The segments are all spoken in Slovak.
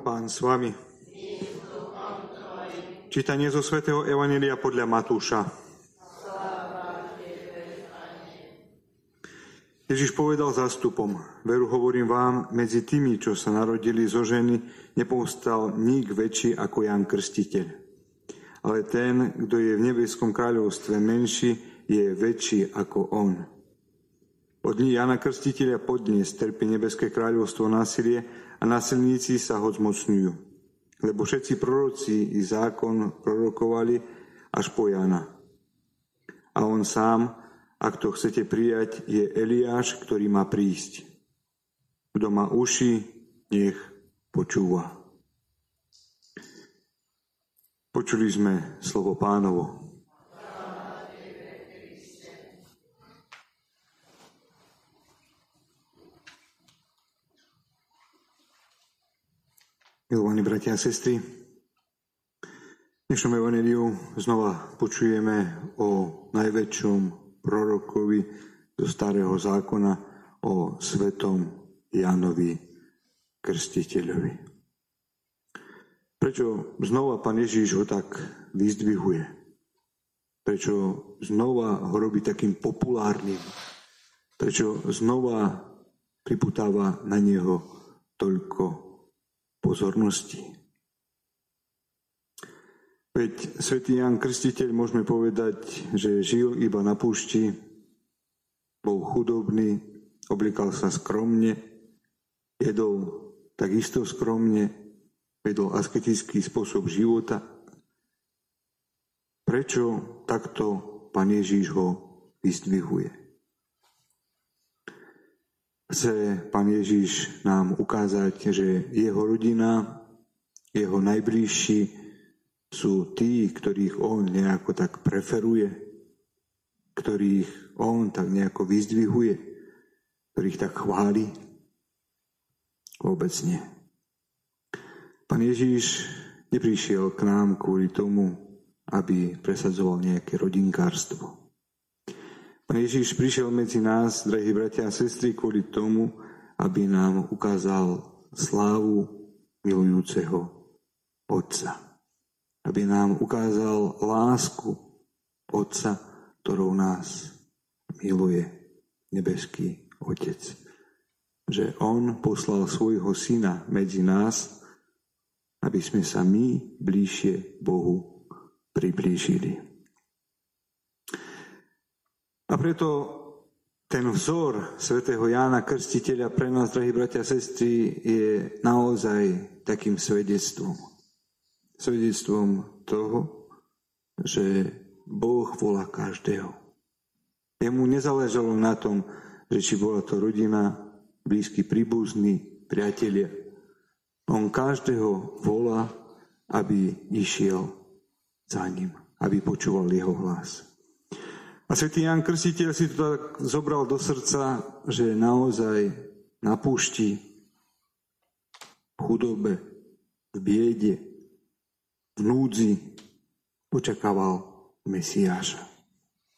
Pán s vami. Čítanie zo svätého Evanelia podľa Matúša. Ježiš povedal zástupom, veru hovorím vám, medzi tými, čo sa narodili zo ženy, nepovstal nik väčší ako Jan Krstiteľ. Ale ten, kto je v nebeskom kráľovstve menší, je väčší ako on. Od dní Jana Krstiteľa podnes trpí nebeské kráľovstvo násilie a násilníci sa ho zmocňujú. Lebo všetci proroci i zákon prorokovali až po Jana. A on sám ak to chcete prijať, je Eliáš, ktorý má prísť. Kto má uši, nech počúva. Počuli sme slovo pánovo. Milovaní bratia a sestry, v dnešnom evaneliu znova počujeme o najväčšom prorokovi zo starého zákona o svetom Jánovi Krstiteľovi. Prečo znova pán Ježíš ho tak vyzdvihuje? Prečo znova ho robí takým populárnym? Prečo znova priputáva na neho toľko pozornosti? Veď svätý Jan Krstiteľ môžeme povedať, že žil iba na púšti, bol chudobný, oblikal sa skromne, jedol takisto skromne, vedol asketický spôsob života. Prečo takto pán Ježíš ho vyzdvihuje? Chce pán Ježíš nám ukázať, že jeho rodina, jeho najbližší sú tí, ktorých on nejako tak preferuje, ktorých on tak nejako vyzdvihuje, ktorých tak chváli? Vôbec nie. Pán Ježíš neprišiel k nám kvôli tomu, aby presadzoval nejaké rodinkárstvo. Pán Ježíš prišiel medzi nás, drahí bratia a sestry, kvôli tomu, aby nám ukázal slávu milujúceho Otca aby nám ukázal lásku Otca, ktorou nás miluje nebeský Otec. Že On poslal svojho Syna medzi nás, aby sme sa my bližšie Bohu priblížili. A preto ten vzor svätého Jána Krstiteľa pre nás, drahí bratia a sestry, je naozaj takým svedectvom svedectvom toho, že Boh volá každého. Jemu nezáležalo na tom, že či bola to rodina, blízky príbuzný, priatelia. On každého volá, aby išiel za ním, aby počúval jeho hlas. A svätý Jan Krstiteľ si to tak zobral do srdca, že naozaj na púšti, v chudobe, v biede, v núdzi očakával Mesiáša.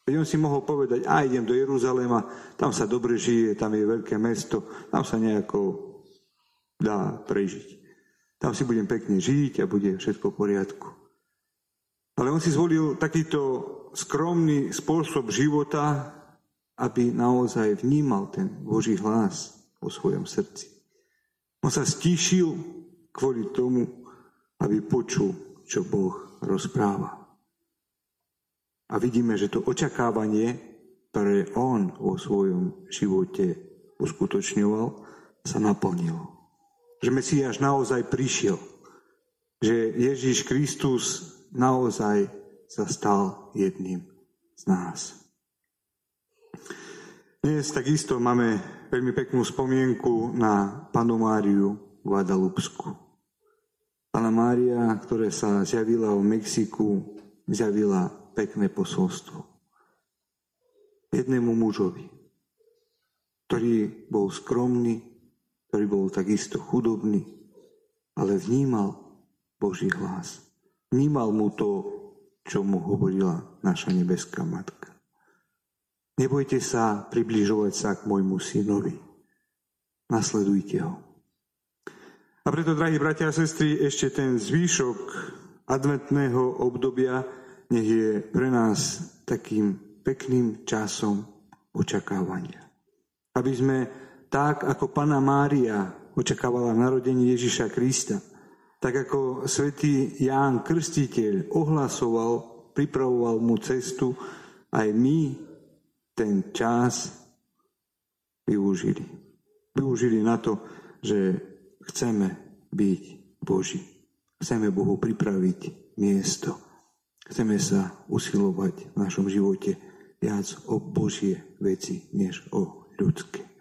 Veď on si mohol povedať, a idem do Jeruzalema, tam sa dobre žije, tam je veľké mesto, tam sa nejako dá prežiť. Tam si budem pekne žiť a bude všetko v poriadku. Ale on si zvolil takýto skromný spôsob života, aby naozaj vnímal ten Boží hlas vo svojom srdci. On sa stíšil kvôli tomu, aby počul čo Boh rozpráva. A vidíme, že to očakávanie, ktoré on vo svojom živote uskutočňoval, sa naplnilo. Že Mesiáš naozaj prišiel. Že Ježíš Kristus naozaj sa stal jedným z nás. Dnes takisto máme veľmi peknú spomienku na panu Máriu Guadalupsku. Pána Mária, ktoré sa zjavila v Mexiku, zjavila pekné posolstvo. Jednému mužovi, ktorý bol skromný, ktorý bol takisto chudobný, ale vnímal Boží hlas. Vnímal mu to, čo mu hovorila naša nebeská matka. Nebojte sa približovať sa k môjmu synovi. Nasledujte ho. A preto, drahí bratia a sestry, ešte ten zvýšok adventného obdobia nech je pre nás takým pekným časom očakávania. Aby sme tak, ako Pana Mária očakávala narodenie Ježiša Krista, tak ako svätý Ján Krstiteľ ohlasoval, pripravoval mu cestu, aj my ten čas využili. Využili na to, že chceme byť Boží. Chceme Bohu pripraviť miesto. Chceme sa usilovať v našom živote viac o Božie veci, než o ľudské.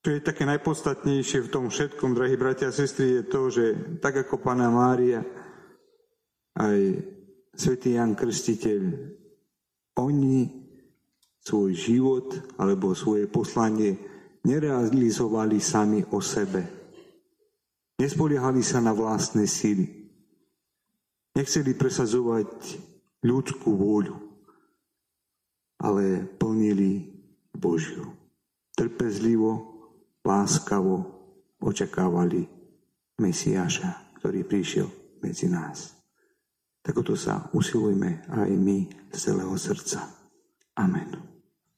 Čo je také najpodstatnejšie v tom všetkom, drahí bratia a sestry, je to, že tak ako Pana Mária, aj svätý Jan Krstiteľ, oni svoj život alebo svoje poslanie nerealizovali sami o sebe. Nespoliehali sa na vlastné síly. Nechceli presazovať ľudskú vôľu, ale plnili Božiu. Trpezlivo láskavo očakávali Mesiáša, ktorý prišiel medzi nás. Tak o to sa usilujme aj my z celého srdca. Amen.